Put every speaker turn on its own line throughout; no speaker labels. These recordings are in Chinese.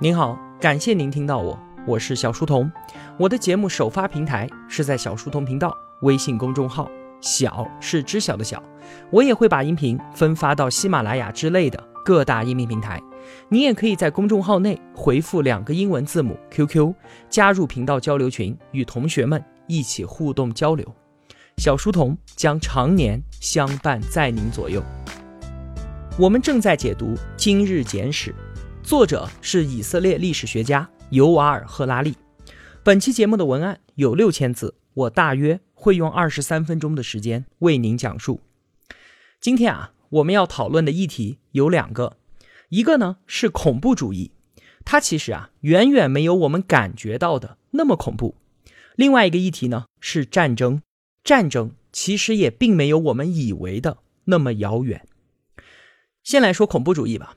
您好，感谢您听到我，我是小书童。我的节目首发平台是在小书童频道微信公众号，小是知晓的小。我也会把音频分发到喜马拉雅之类的各大音频平台。你也可以在公众号内回复两个英文字母 QQ，加入频道交流群，与同学们一起互动交流。小书童将常年相伴在您左右。我们正在解读《今日简史》，作者是以色列历史学家尤瓦尔·赫拉利。本期节目的文案有六千字，我大约会用二十三分钟的时间为您讲述。今天啊，我们要讨论的议题有两个，一个呢是恐怖主义，它其实啊远远没有我们感觉到的那么恐怖；另外一个议题呢是战争，战争其实也并没有我们以为的那么遥远。先来说恐怖主义吧。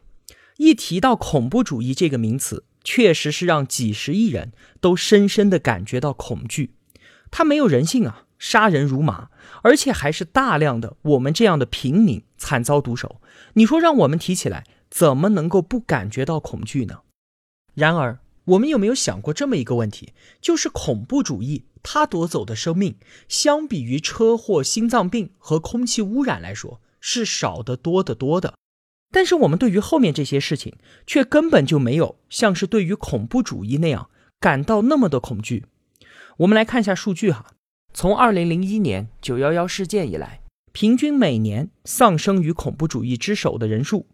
一提到恐怖主义这个名词，确实是让几十亿人都深深的感觉到恐惧。它没有人性啊，杀人如麻，而且还是大量的我们这样的平民惨遭毒手。你说让我们提起来，怎么能够不感觉到恐惧呢？然而，我们有没有想过这么一个问题？就是恐怖主义它夺走的生命，相比于车祸、心脏病和空气污染来说，是少得多得多的。但是我们对于后面这些事情，却根本就没有像是对于恐怖主义那样感到那么的恐惧。我们来看一下数据哈，从二零零一年九幺幺事件以来，平均每年丧生于恐怖主义之手的人数，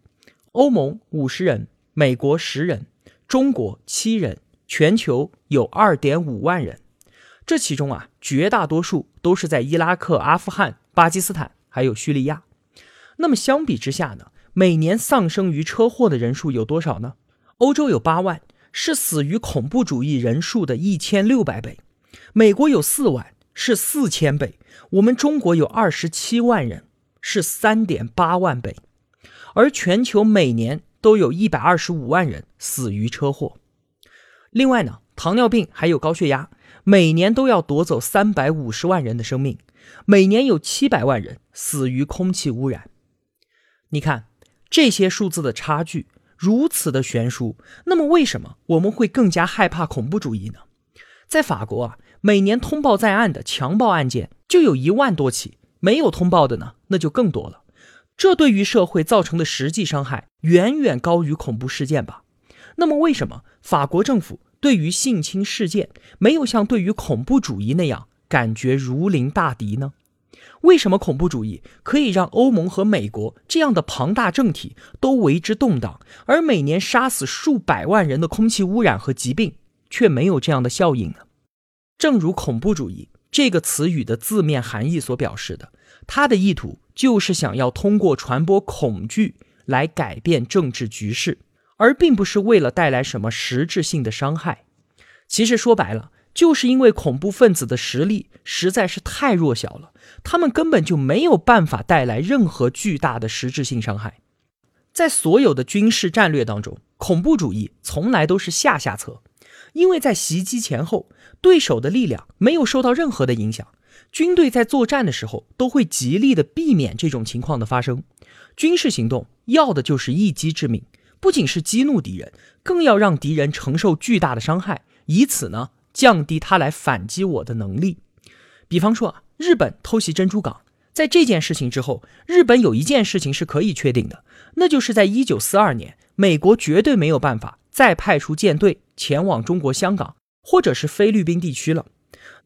欧盟五十人，美国十人，中国七人，全球有二点五万人。这其中啊，绝大多数都是在伊拉克、阿富汗、巴基斯坦还有叙利亚。那么相比之下呢？每年丧生于车祸的人数有多少呢？欧洲有八万，是死于恐怖主义人数的一千六百倍；美国有四万，是四千倍；我们中国有二十七万人，是三点八万倍。而全球每年都有一百二十五万人死于车祸。另外呢，糖尿病还有高血压，每年都要夺走三百五十万人的生命；每年有七百万人死于空气污染。你看。这些数字的差距如此的悬殊，那么为什么我们会更加害怕恐怖主义呢？在法国啊，每年通报在案的强暴案件就有一万多起，没有通报的呢，那就更多了。这对于社会造成的实际伤害远远高于恐怖事件吧？那么为什么法国政府对于性侵事件没有像对于恐怖主义那样感觉如临大敌呢？为什么恐怖主义可以让欧盟和美国这样的庞大政体都为之动荡，而每年杀死数百万人的空气污染和疾病却没有这样的效应呢？正如“恐怖主义”这个词语的字面含义所表示的，它的意图就是想要通过传播恐惧来改变政治局势，而并不是为了带来什么实质性的伤害。其实说白了。就是因为恐怖分子的实力实在是太弱小了，他们根本就没有办法带来任何巨大的实质性伤害。在所有的军事战略当中，恐怖主义从来都是下下策，因为在袭击前后，对手的力量没有受到任何的影响，军队在作战的时候都会极力的避免这种情况的发生。军事行动要的就是一击致命，不仅是激怒敌人，更要让敌人承受巨大的伤害，以此呢。降低他来反击我的能力。比方说啊，日本偷袭珍珠港，在这件事情之后，日本有一件事情是可以确定的，那就是在一九四二年，美国绝对没有办法再派出舰队前往中国香港或者是菲律宾地区了。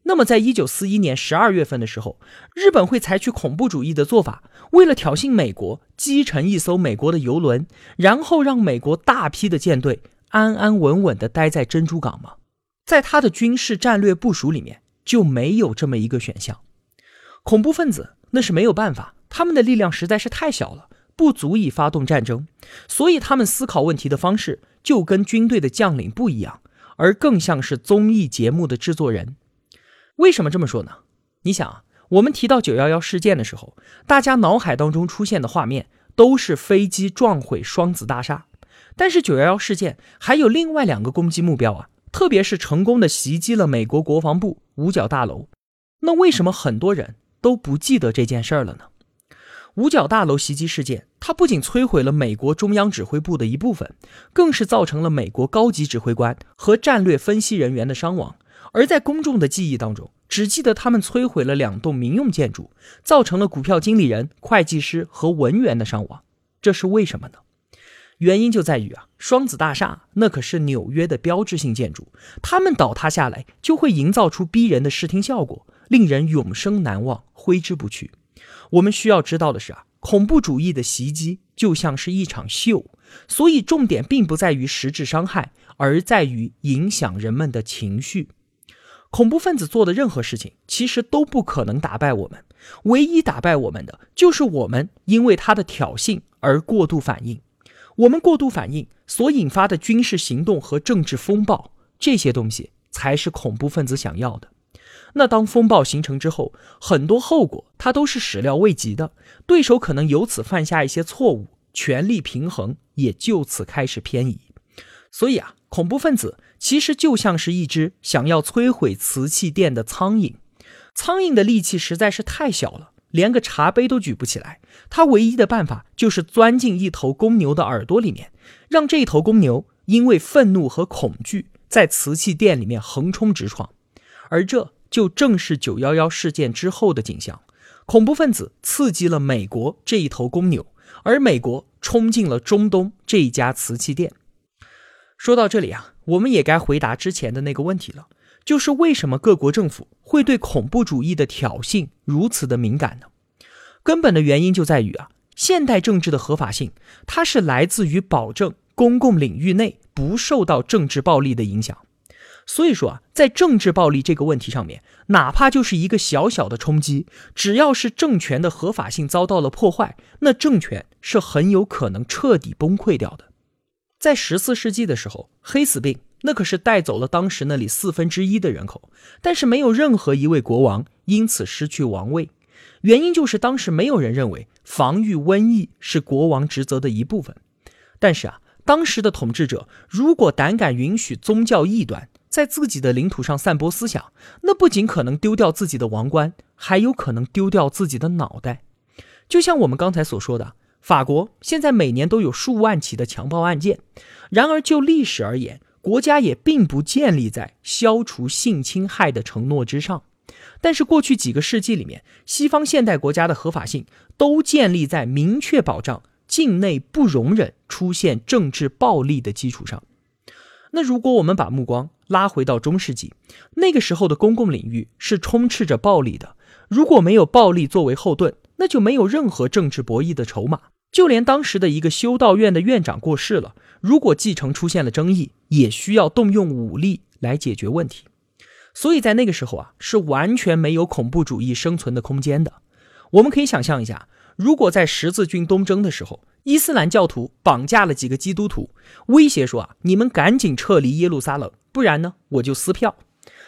那么，在一九四一年十二月份的时候，日本会采取恐怖主义的做法，为了挑衅美国，击沉一艘美国的游轮，然后让美国大批的舰队安安稳稳地待在珍珠港吗？在他的军事战略部署里面就没有这么一个选项，恐怖分子那是没有办法，他们的力量实在是太小了，不足以发动战争，所以他们思考问题的方式就跟军队的将领不一样，而更像是综艺节目的制作人。为什么这么说呢？你想啊，我们提到九幺幺事件的时候，大家脑海当中出现的画面都是飞机撞毁双子大厦，但是九幺幺事件还有另外两个攻击目标啊。特别是成功的袭击了美国国防部五角大楼，那为什么很多人都不记得这件事儿了呢？五角大楼袭击事件，它不仅摧毁了美国中央指挥部的一部分，更是造成了美国高级指挥官和战略分析人员的伤亡。而在公众的记忆当中，只记得他们摧毁了两栋民用建筑，造成了股票经理人、会计师和文员的伤亡。这是为什么呢？原因就在于啊，双子大厦那可是纽约的标志性建筑，它们倒塌下来就会营造出逼人的视听效果，令人永生难忘，挥之不去。我们需要知道的是啊，恐怖主义的袭击就像是一场秀，所以重点并不在于实质伤害，而在于影响人们的情绪。恐怖分子做的任何事情，其实都不可能打败我们，唯一打败我们的，就是我们因为他的挑衅而过度反应。我们过度反应所引发的军事行动和政治风暴，这些东西才是恐怖分子想要的。那当风暴形成之后，很多后果他都是始料未及的，对手可能由此犯下一些错误，权力平衡也就此开始偏移。所以啊，恐怖分子其实就像是一只想要摧毁瓷器店的苍蝇，苍蝇的力气实在是太小了。连个茶杯都举不起来，他唯一的办法就是钻进一头公牛的耳朵里面，让这头公牛因为愤怒和恐惧，在瓷器店里面横冲直撞。而这就正是九幺幺事件之后的景象：恐怖分子刺激了美国这一头公牛，而美国冲进了中东这一家瓷器店。说到这里啊，我们也该回答之前的那个问题了。就是为什么各国政府会对恐怖主义的挑衅如此的敏感呢？根本的原因就在于啊，现代政治的合法性，它是来自于保证公共领域内不受到政治暴力的影响。所以说啊，在政治暴力这个问题上面，哪怕就是一个小小的冲击，只要是政权的合法性遭到了破坏，那政权是很有可能彻底崩溃掉的。在十四世纪的时候，黑死病。那可是带走了当时那里四分之一的人口，但是没有任何一位国王因此失去王位。原因就是当时没有人认为防御瘟疫是国王职责的一部分。但是啊，当时的统治者如果胆敢允许宗教异端在自己的领土上散播思想，那不仅可能丢掉自己的王冠，还有可能丢掉自己的脑袋。就像我们刚才所说的，法国现在每年都有数万起的强暴案件。然而就历史而言，国家也并不建立在消除性侵害的承诺之上，但是过去几个世纪里面，西方现代国家的合法性都建立在明确保障境内不容忍出现政治暴力的基础上。那如果我们把目光拉回到中世纪，那个时候的公共领域是充斥着暴力的，如果没有暴力作为后盾，那就没有任何政治博弈的筹码。就连当时的一个修道院的院长过世了，如果继承出现了争议，也需要动用武力来解决问题。所以在那个时候啊，是完全没有恐怖主义生存的空间的。我们可以想象一下，如果在十字军东征的时候，伊斯兰教徒绑架了几个基督徒，威胁说啊，你们赶紧撤离耶路撒冷，不然呢，我就撕票。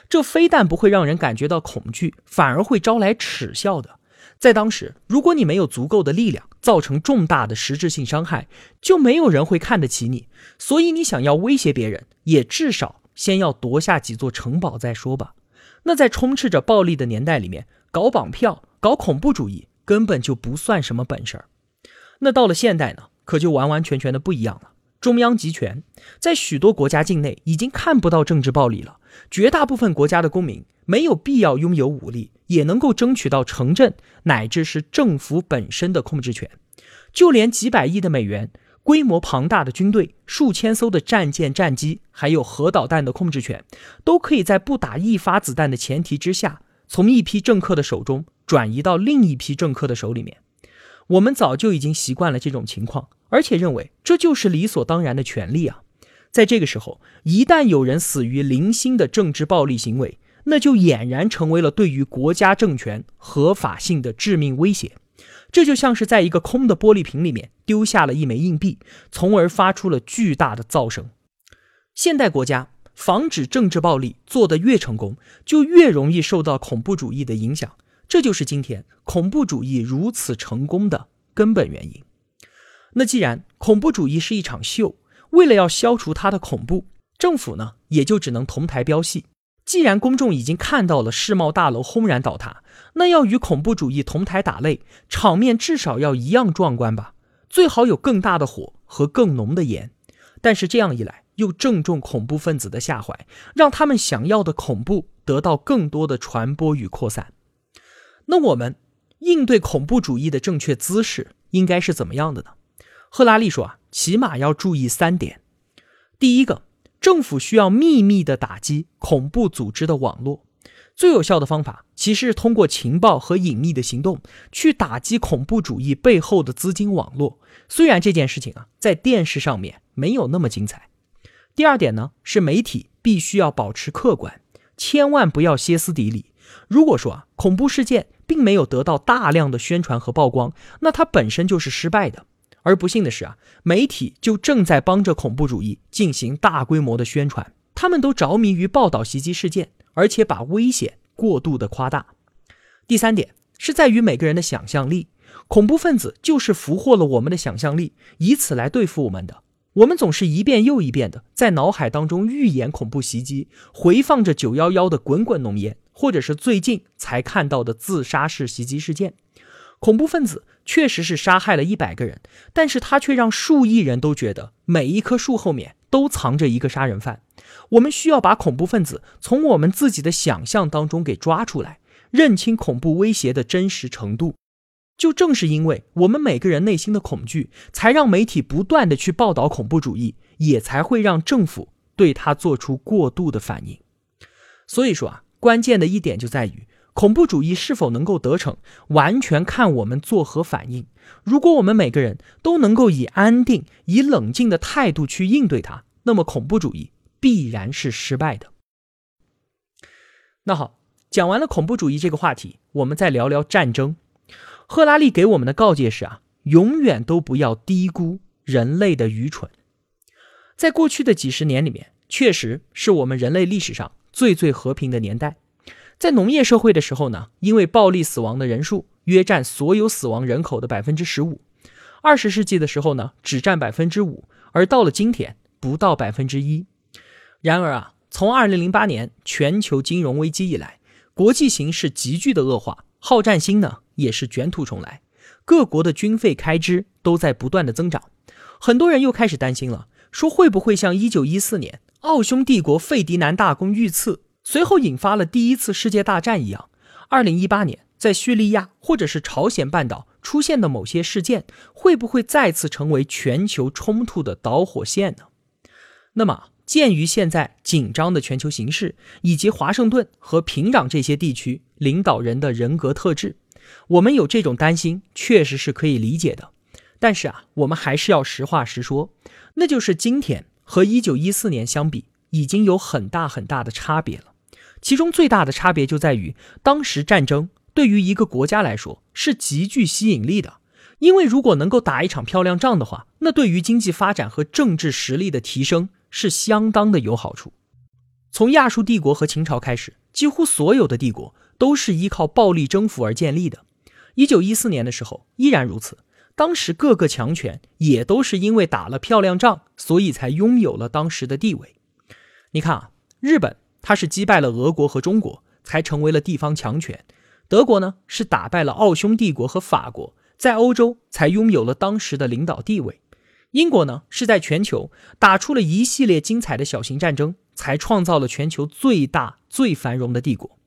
这非但不会让人感觉到恐惧，反而会招来耻笑的。在当时，如果你没有足够的力量，造成重大的实质性伤害，就没有人会看得起你。所以，你想要威胁别人，也至少先要夺下几座城堡再说吧。那在充斥着暴力的年代里面，搞绑票、搞恐怖主义，根本就不算什么本事。那到了现代呢，可就完完全全的不一样了。中央集权，在许多国家境内已经看不到政治暴力了。绝大部分国家的公民没有必要拥有武力。也能够争取到城镇乃至是政府本身的控制权，就连几百亿的美元、规模庞大的军队、数千艘的战舰、战机，还有核导弹的控制权，都可以在不打一发子弹的前提之下，从一批政客的手中转移到另一批政客的手里面。我们早就已经习惯了这种情况，而且认为这就是理所当然的权利啊。在这个时候，一旦有人死于零星的政治暴力行为，那就俨然成为了对于国家政权合法性的致命威胁。这就像是在一个空的玻璃瓶里面丢下了一枚硬币，从而发出了巨大的噪声。现代国家防止政治暴力做得越成功，就越容易受到恐怖主义的影响。这就是今天恐怖主义如此成功的根本原因。那既然恐怖主义是一场秀，为了要消除它的恐怖，政府呢也就只能同台飙戏。既然公众已经看到了世贸大楼轰然倒塌，那要与恐怖主义同台打擂，场面至少要一样壮观吧？最好有更大的火和更浓的烟。但是这样一来，又正中恐怖分子的下怀，让他们想要的恐怖得到更多的传播与扩散。那我们应对恐怖主义的正确姿势应该是怎么样的呢？赫拉利说啊，起码要注意三点。第一个，政府需要秘密的打击恐怖组织的网络。最有效的方法其实是通过情报和隐秘的行动去打击恐怖主义背后的资金网络。虽然这件事情啊，在电视上面没有那么精彩。第二点呢，是媒体必须要保持客观，千万不要歇斯底里。如果说啊，恐怖事件并没有得到大量的宣传和曝光，那它本身就是失败的。而不幸的是啊，媒体就正在帮着恐怖主义进行大规模的宣传，他们都着迷于报道袭击事件，而且把危险过度的夸大。第三点是在于每个人的想象力，恐怖分子就是俘获了我们的想象力，以此来对付我们的。我们总是一遍又一遍的在脑海当中预演恐怖袭击，回放着九幺幺的滚滚浓烟，或者是最近才看到的自杀式袭击事件。恐怖分子确实是杀害了一百个人，但是他却让数亿人都觉得每一棵树后面都藏着一个杀人犯。我们需要把恐怖分子从我们自己的想象当中给抓出来，认清恐怖威胁的真实程度。就正是因为我们每个人内心的恐惧，才让媒体不断的去报道恐怖主义，也才会让政府对他做出过度的反应。所以说啊，关键的一点就在于，恐怖主义是否能够得逞，完全看我们作何反应。如果我们每个人都能够以安定、以冷静的态度去应对它，那么恐怖主义必然是失败的。那好，讲完了恐怖主义这个话题，我们再聊聊战争。赫拉利给我们的告诫是啊，永远都不要低估人类的愚蠢。在过去的几十年里面，确实是我们人类历史上最最和平的年代。在农业社会的时候呢，因为暴力死亡的人数约占所有死亡人口的百分之十五。二十世纪的时候呢，只占百分之五，而到了今天，不到百分之一。然而啊，从二零零八年全球金融危机以来，国际形势急剧的恶化，好战心呢？也是卷土重来，各国的军费开支都在不断的增长，很多人又开始担心了，说会不会像一九一四年奥匈帝国费迪南大公遇刺，随后引发了第一次世界大战一样，二零一八年在叙利亚或者是朝鲜半岛出现的某些事件，会不会再次成为全球冲突的导火线呢？那么，鉴于现在紧张的全球形势，以及华盛顿和平壤这些地区领导人的人格特质。我们有这种担心，确实是可以理解的。但是啊，我们还是要实话实说，那就是今天和一九一四年相比，已经有很大很大的差别了。其中最大的差别就在于，当时战争对于一个国家来说是极具吸引力的，因为如果能够打一场漂亮仗的话，那对于经济发展和政治实力的提升是相当的有好处。从亚述帝国和秦朝开始，几乎所有的帝国。都是依靠暴力征服而建立的。一九一四年的时候依然如此。当时各个强权也都是因为打了漂亮仗，所以才拥有了当时的地位。你看啊，日本它是击败了俄国和中国，才成为了地方强权；德国呢是打败了奥匈帝国和法国，在欧洲才拥有了当时的领导地位；英国呢是在全球打出了一系列精彩的小型战争，才创造了全球最大最繁荣的帝国。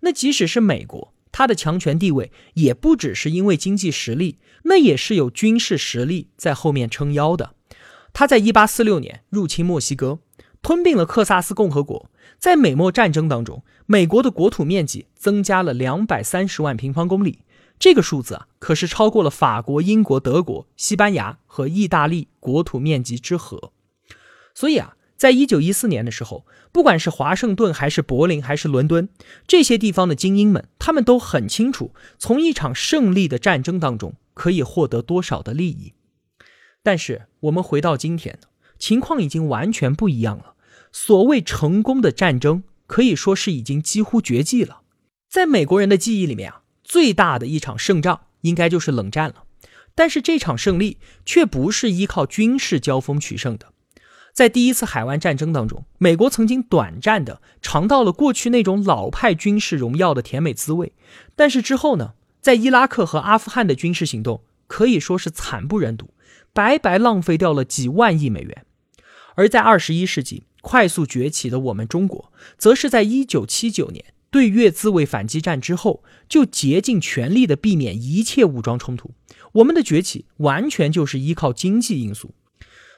那即使是美国，他的强权地位也不只是因为经济实力，那也是有军事实力在后面撑腰的。他在一八四六年入侵墨西哥，吞并了克萨斯共和国。在美墨战争当中，美国的国土面积增加了两百三十万平方公里，这个数字啊，可是超过了法国、英国、德国、西班牙和意大利国土面积之和。所以啊。在一九一四年的时候，不管是华盛顿还是柏林还是伦敦，这些地方的精英们，他们都很清楚，从一场胜利的战争当中可以获得多少的利益。但是我们回到今天，情况已经完全不一样了。所谓成功的战争，可以说是已经几乎绝迹了。在美国人的记忆里面啊，最大的一场胜仗应该就是冷战了。但是这场胜利却不是依靠军事交锋取胜的。在第一次海湾战争当中，美国曾经短暂的尝到了过去那种老派军事荣耀的甜美滋味，但是之后呢，在伊拉克和阿富汗的军事行动可以说是惨不忍睹，白白浪费掉了几万亿美元。而在二十一世纪快速崛起的我们中国，则是在一九七九年对越自卫反击战之后，就竭尽全力的避免一切武装冲突。我们的崛起完全就是依靠经济因素，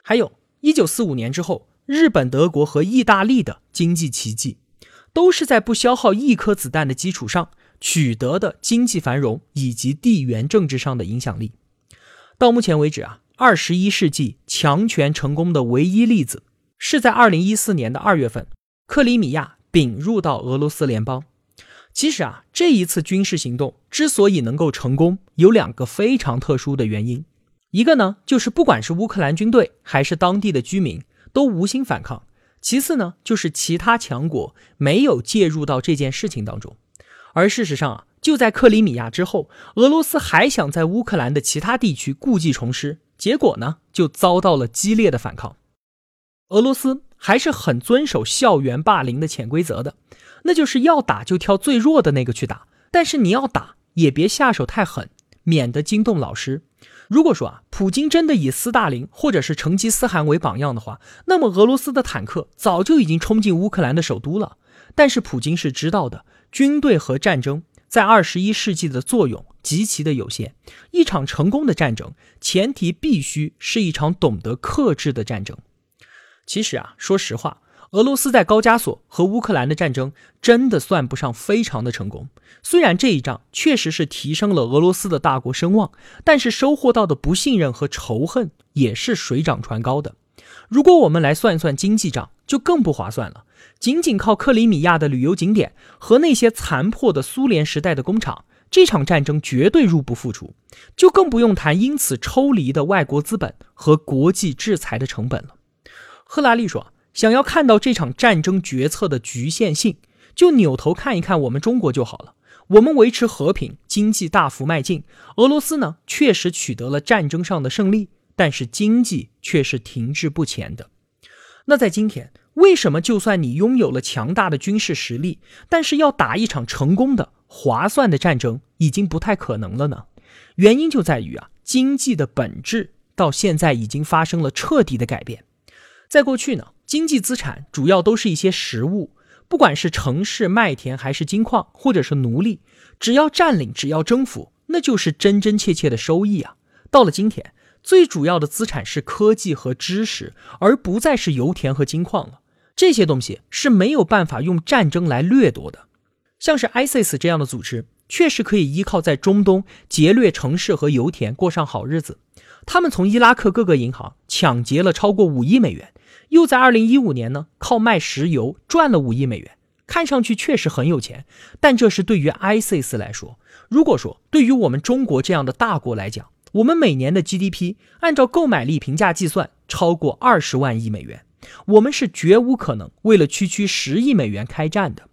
还有。一九四五年之后，日本、德国和意大利的经济奇迹，都是在不消耗一颗子弹的基础上取得的经济繁荣以及地缘政治上的影响力。到目前为止啊，二十一世纪强权成功的唯一例子，是在二零一四年的二月份，克里米亚并入到俄罗斯联邦。其实啊，这一次军事行动之所以能够成功，有两个非常特殊的原因。一个呢，就是不管是乌克兰军队还是当地的居民都无心反抗；其次呢，就是其他强国没有介入到这件事情当中。而事实上啊，就在克里米亚之后，俄罗斯还想在乌克兰的其他地区故技重施，结果呢，就遭到了激烈的反抗。俄罗斯还是很遵守校园霸凌的潜规则的，那就是要打就挑最弱的那个去打，但是你要打也别下手太狠，免得惊动老师。如果说啊，普京真的以斯大林或者是成吉思汗为榜样的话，那么俄罗斯的坦克早就已经冲进乌克兰的首都了。但是普京是知道的，军队和战争在二十一世纪的作用极其的有限。一场成功的战争，前提必须是一场懂得克制的战争。其实啊，说实话。俄罗斯在高加索和乌克兰的战争真的算不上非常的成功。虽然这一仗确实是提升了俄罗斯的大国声望，但是收获到的不信任和仇恨也是水涨船高的。如果我们来算一算经济账，就更不划算了。仅仅靠克里米亚的旅游景点和那些残破的苏联时代的工厂，这场战争绝对入不敷出，就更不用谈因此抽离的外国资本和国际制裁的成本了。赫拉利说。想要看到这场战争决策的局限性，就扭头看一看我们中国就好了。我们维持和平，经济大幅迈进。俄罗斯呢，确实取得了战争上的胜利，但是经济却是停滞不前的。那在今天，为什么就算你拥有了强大的军事实力，但是要打一场成功的、划算的战争，已经不太可能了呢？原因就在于啊，经济的本质到现在已经发生了彻底的改变。在过去呢。经济资产主要都是一些实物，不管是城市、麦田，还是金矿，或者是奴隶，只要占领，只要征服，那就是真真切切的收益啊。到了今天，最主要的资产是科技和知识，而不再是油田和金矿了。这些东西是没有办法用战争来掠夺的。像是 ISIS 这样的组织，确实可以依靠在中东劫掠城市和油田过上好日子。他们从伊拉克各个银行抢劫了超过五亿美元。又在二零一五年呢，靠卖石油赚了五亿美元，看上去确实很有钱。但这是对于 ISIS 来说，如果说对于我们中国这样的大国来讲，我们每年的 GDP 按照购买力评价计算超过二十万亿美元，我们是绝无可能为了区区十亿美元开战的。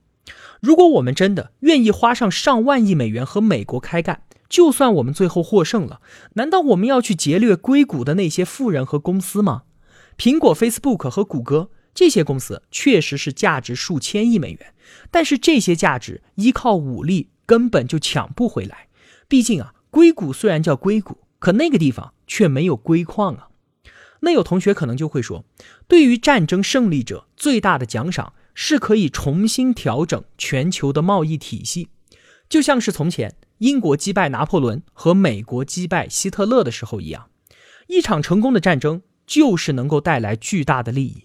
如果我们真的愿意花上上万亿美元和美国开干，就算我们最后获胜了，难道我们要去劫掠硅谷的那些富人和公司吗？苹果、Facebook 和谷歌这些公司确实是价值数千亿美元，但是这些价值依靠武力根本就抢不回来。毕竟啊，硅谷虽然叫硅谷，可那个地方却没有硅矿啊。那有同学可能就会说，对于战争胜利者最大的奖赏是可以重新调整全球的贸易体系，就像是从前英国击败拿破仑和美国击败希特勒的时候一样，一场成功的战争。就是能够带来巨大的利益，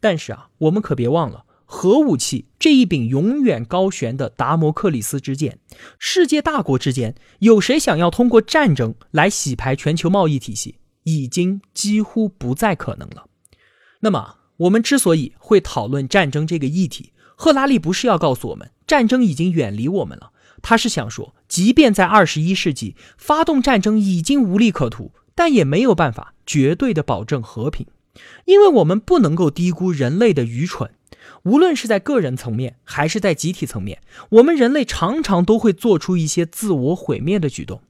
但是啊，我们可别忘了，核武器这一柄永远高悬的达摩克里斯之剑，世界大国之间有谁想要通过战争来洗牌全球贸易体系，已经几乎不再可能了。那么，我们之所以会讨论战争这个议题，赫拉利不是要告诉我们战争已经远离我们了，他是想说，即便在二十一世纪，发动战争已经无利可图。但也没有办法绝对的保证和平，因为我们不能够低估人类的愚蠢。无论是在个人层面还是在集体层面，我们人类常常都会做出一些自我毁灭的举动。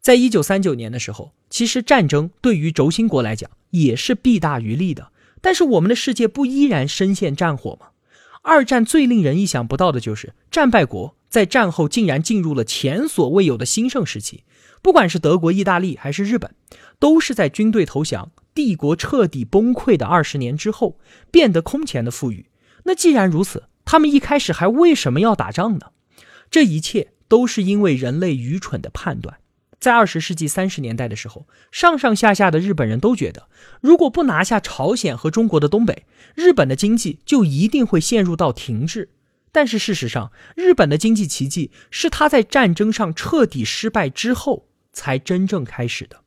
在一九三九年的时候，其实战争对于轴心国来讲也是弊大于利的。但是我们的世界不依然深陷战火吗？二战最令人意想不到的就是战败国在战后竟然进入了前所未有的兴盛时期。不管是德国、意大利还是日本，都是在军队投降、帝国彻底崩溃的二十年之后变得空前的富裕。那既然如此，他们一开始还为什么要打仗呢？这一切都是因为人类愚蠢的判断。在二十世纪三十年代的时候，上上下下的日本人都觉得，如果不拿下朝鲜和中国的东北，日本的经济就一定会陷入到停滞。但是事实上，日本的经济奇迹是他在战争上彻底失败之后才真正开始的。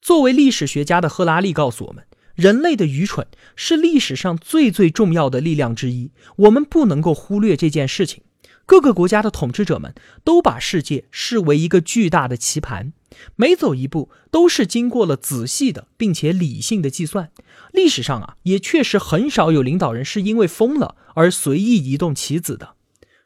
作为历史学家的赫拉利告诉我们，人类的愚蠢是历史上最最重要的力量之一，我们不能够忽略这件事情。各个国家的统治者们都把世界视为一个巨大的棋盘，每走一步都是经过了仔细的并且理性的计算。历史上啊，也确实很少有领导人是因为疯了而随意移动棋子的。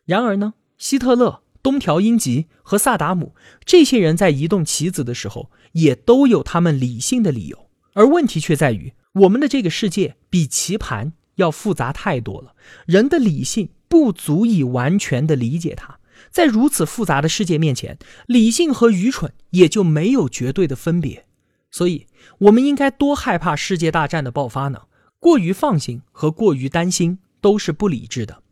然而呢，希特勒、东条英机和萨达姆这些人在移动棋子的时候，也都有他们理性的理由。而问题却在于，我们的这个世界比棋盘要复杂太多了，人的理性。不足以完全的理解它，在如此复杂的世界面前，理性和愚蠢也就没有绝对的分别。所以，我们应该多害怕世界大战的爆发呢？过于放心和过于担心都是不理智的。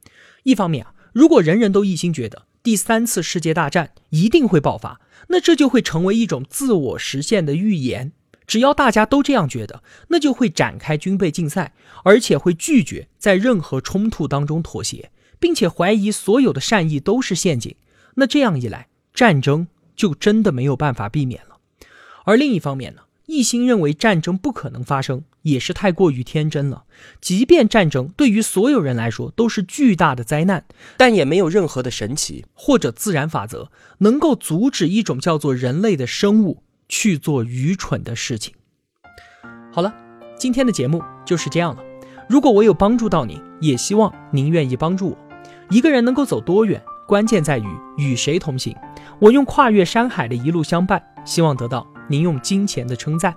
一方面啊，如果人人都一心觉得第三次世界大战一定会爆发，那这就会成为一种自我实现的预言。只要大家都这样觉得，那就会展开军备竞赛，而且会拒绝在任何冲突当中妥协。并且怀疑所有的善意都是陷阱，那这样一来，战争就真的没有办法避免了。而另一方面呢，一心认为战争不可能发生，也是太过于天真了。即便战争对于所有人来说都是巨大的灾难，但也没有任何的神奇或者自然法则能够阻止一种叫做人类的生物去做愚蠢的事情。好了，今天的节目就是这样了。如果我有帮助到您，也希望您愿意帮助我。一个人能够走多远，关键在于与谁同行。我用跨越山海的一路相伴，希望得到您用金钱的称赞。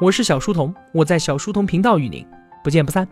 我是小书童，我在小书童频道与您不见不散。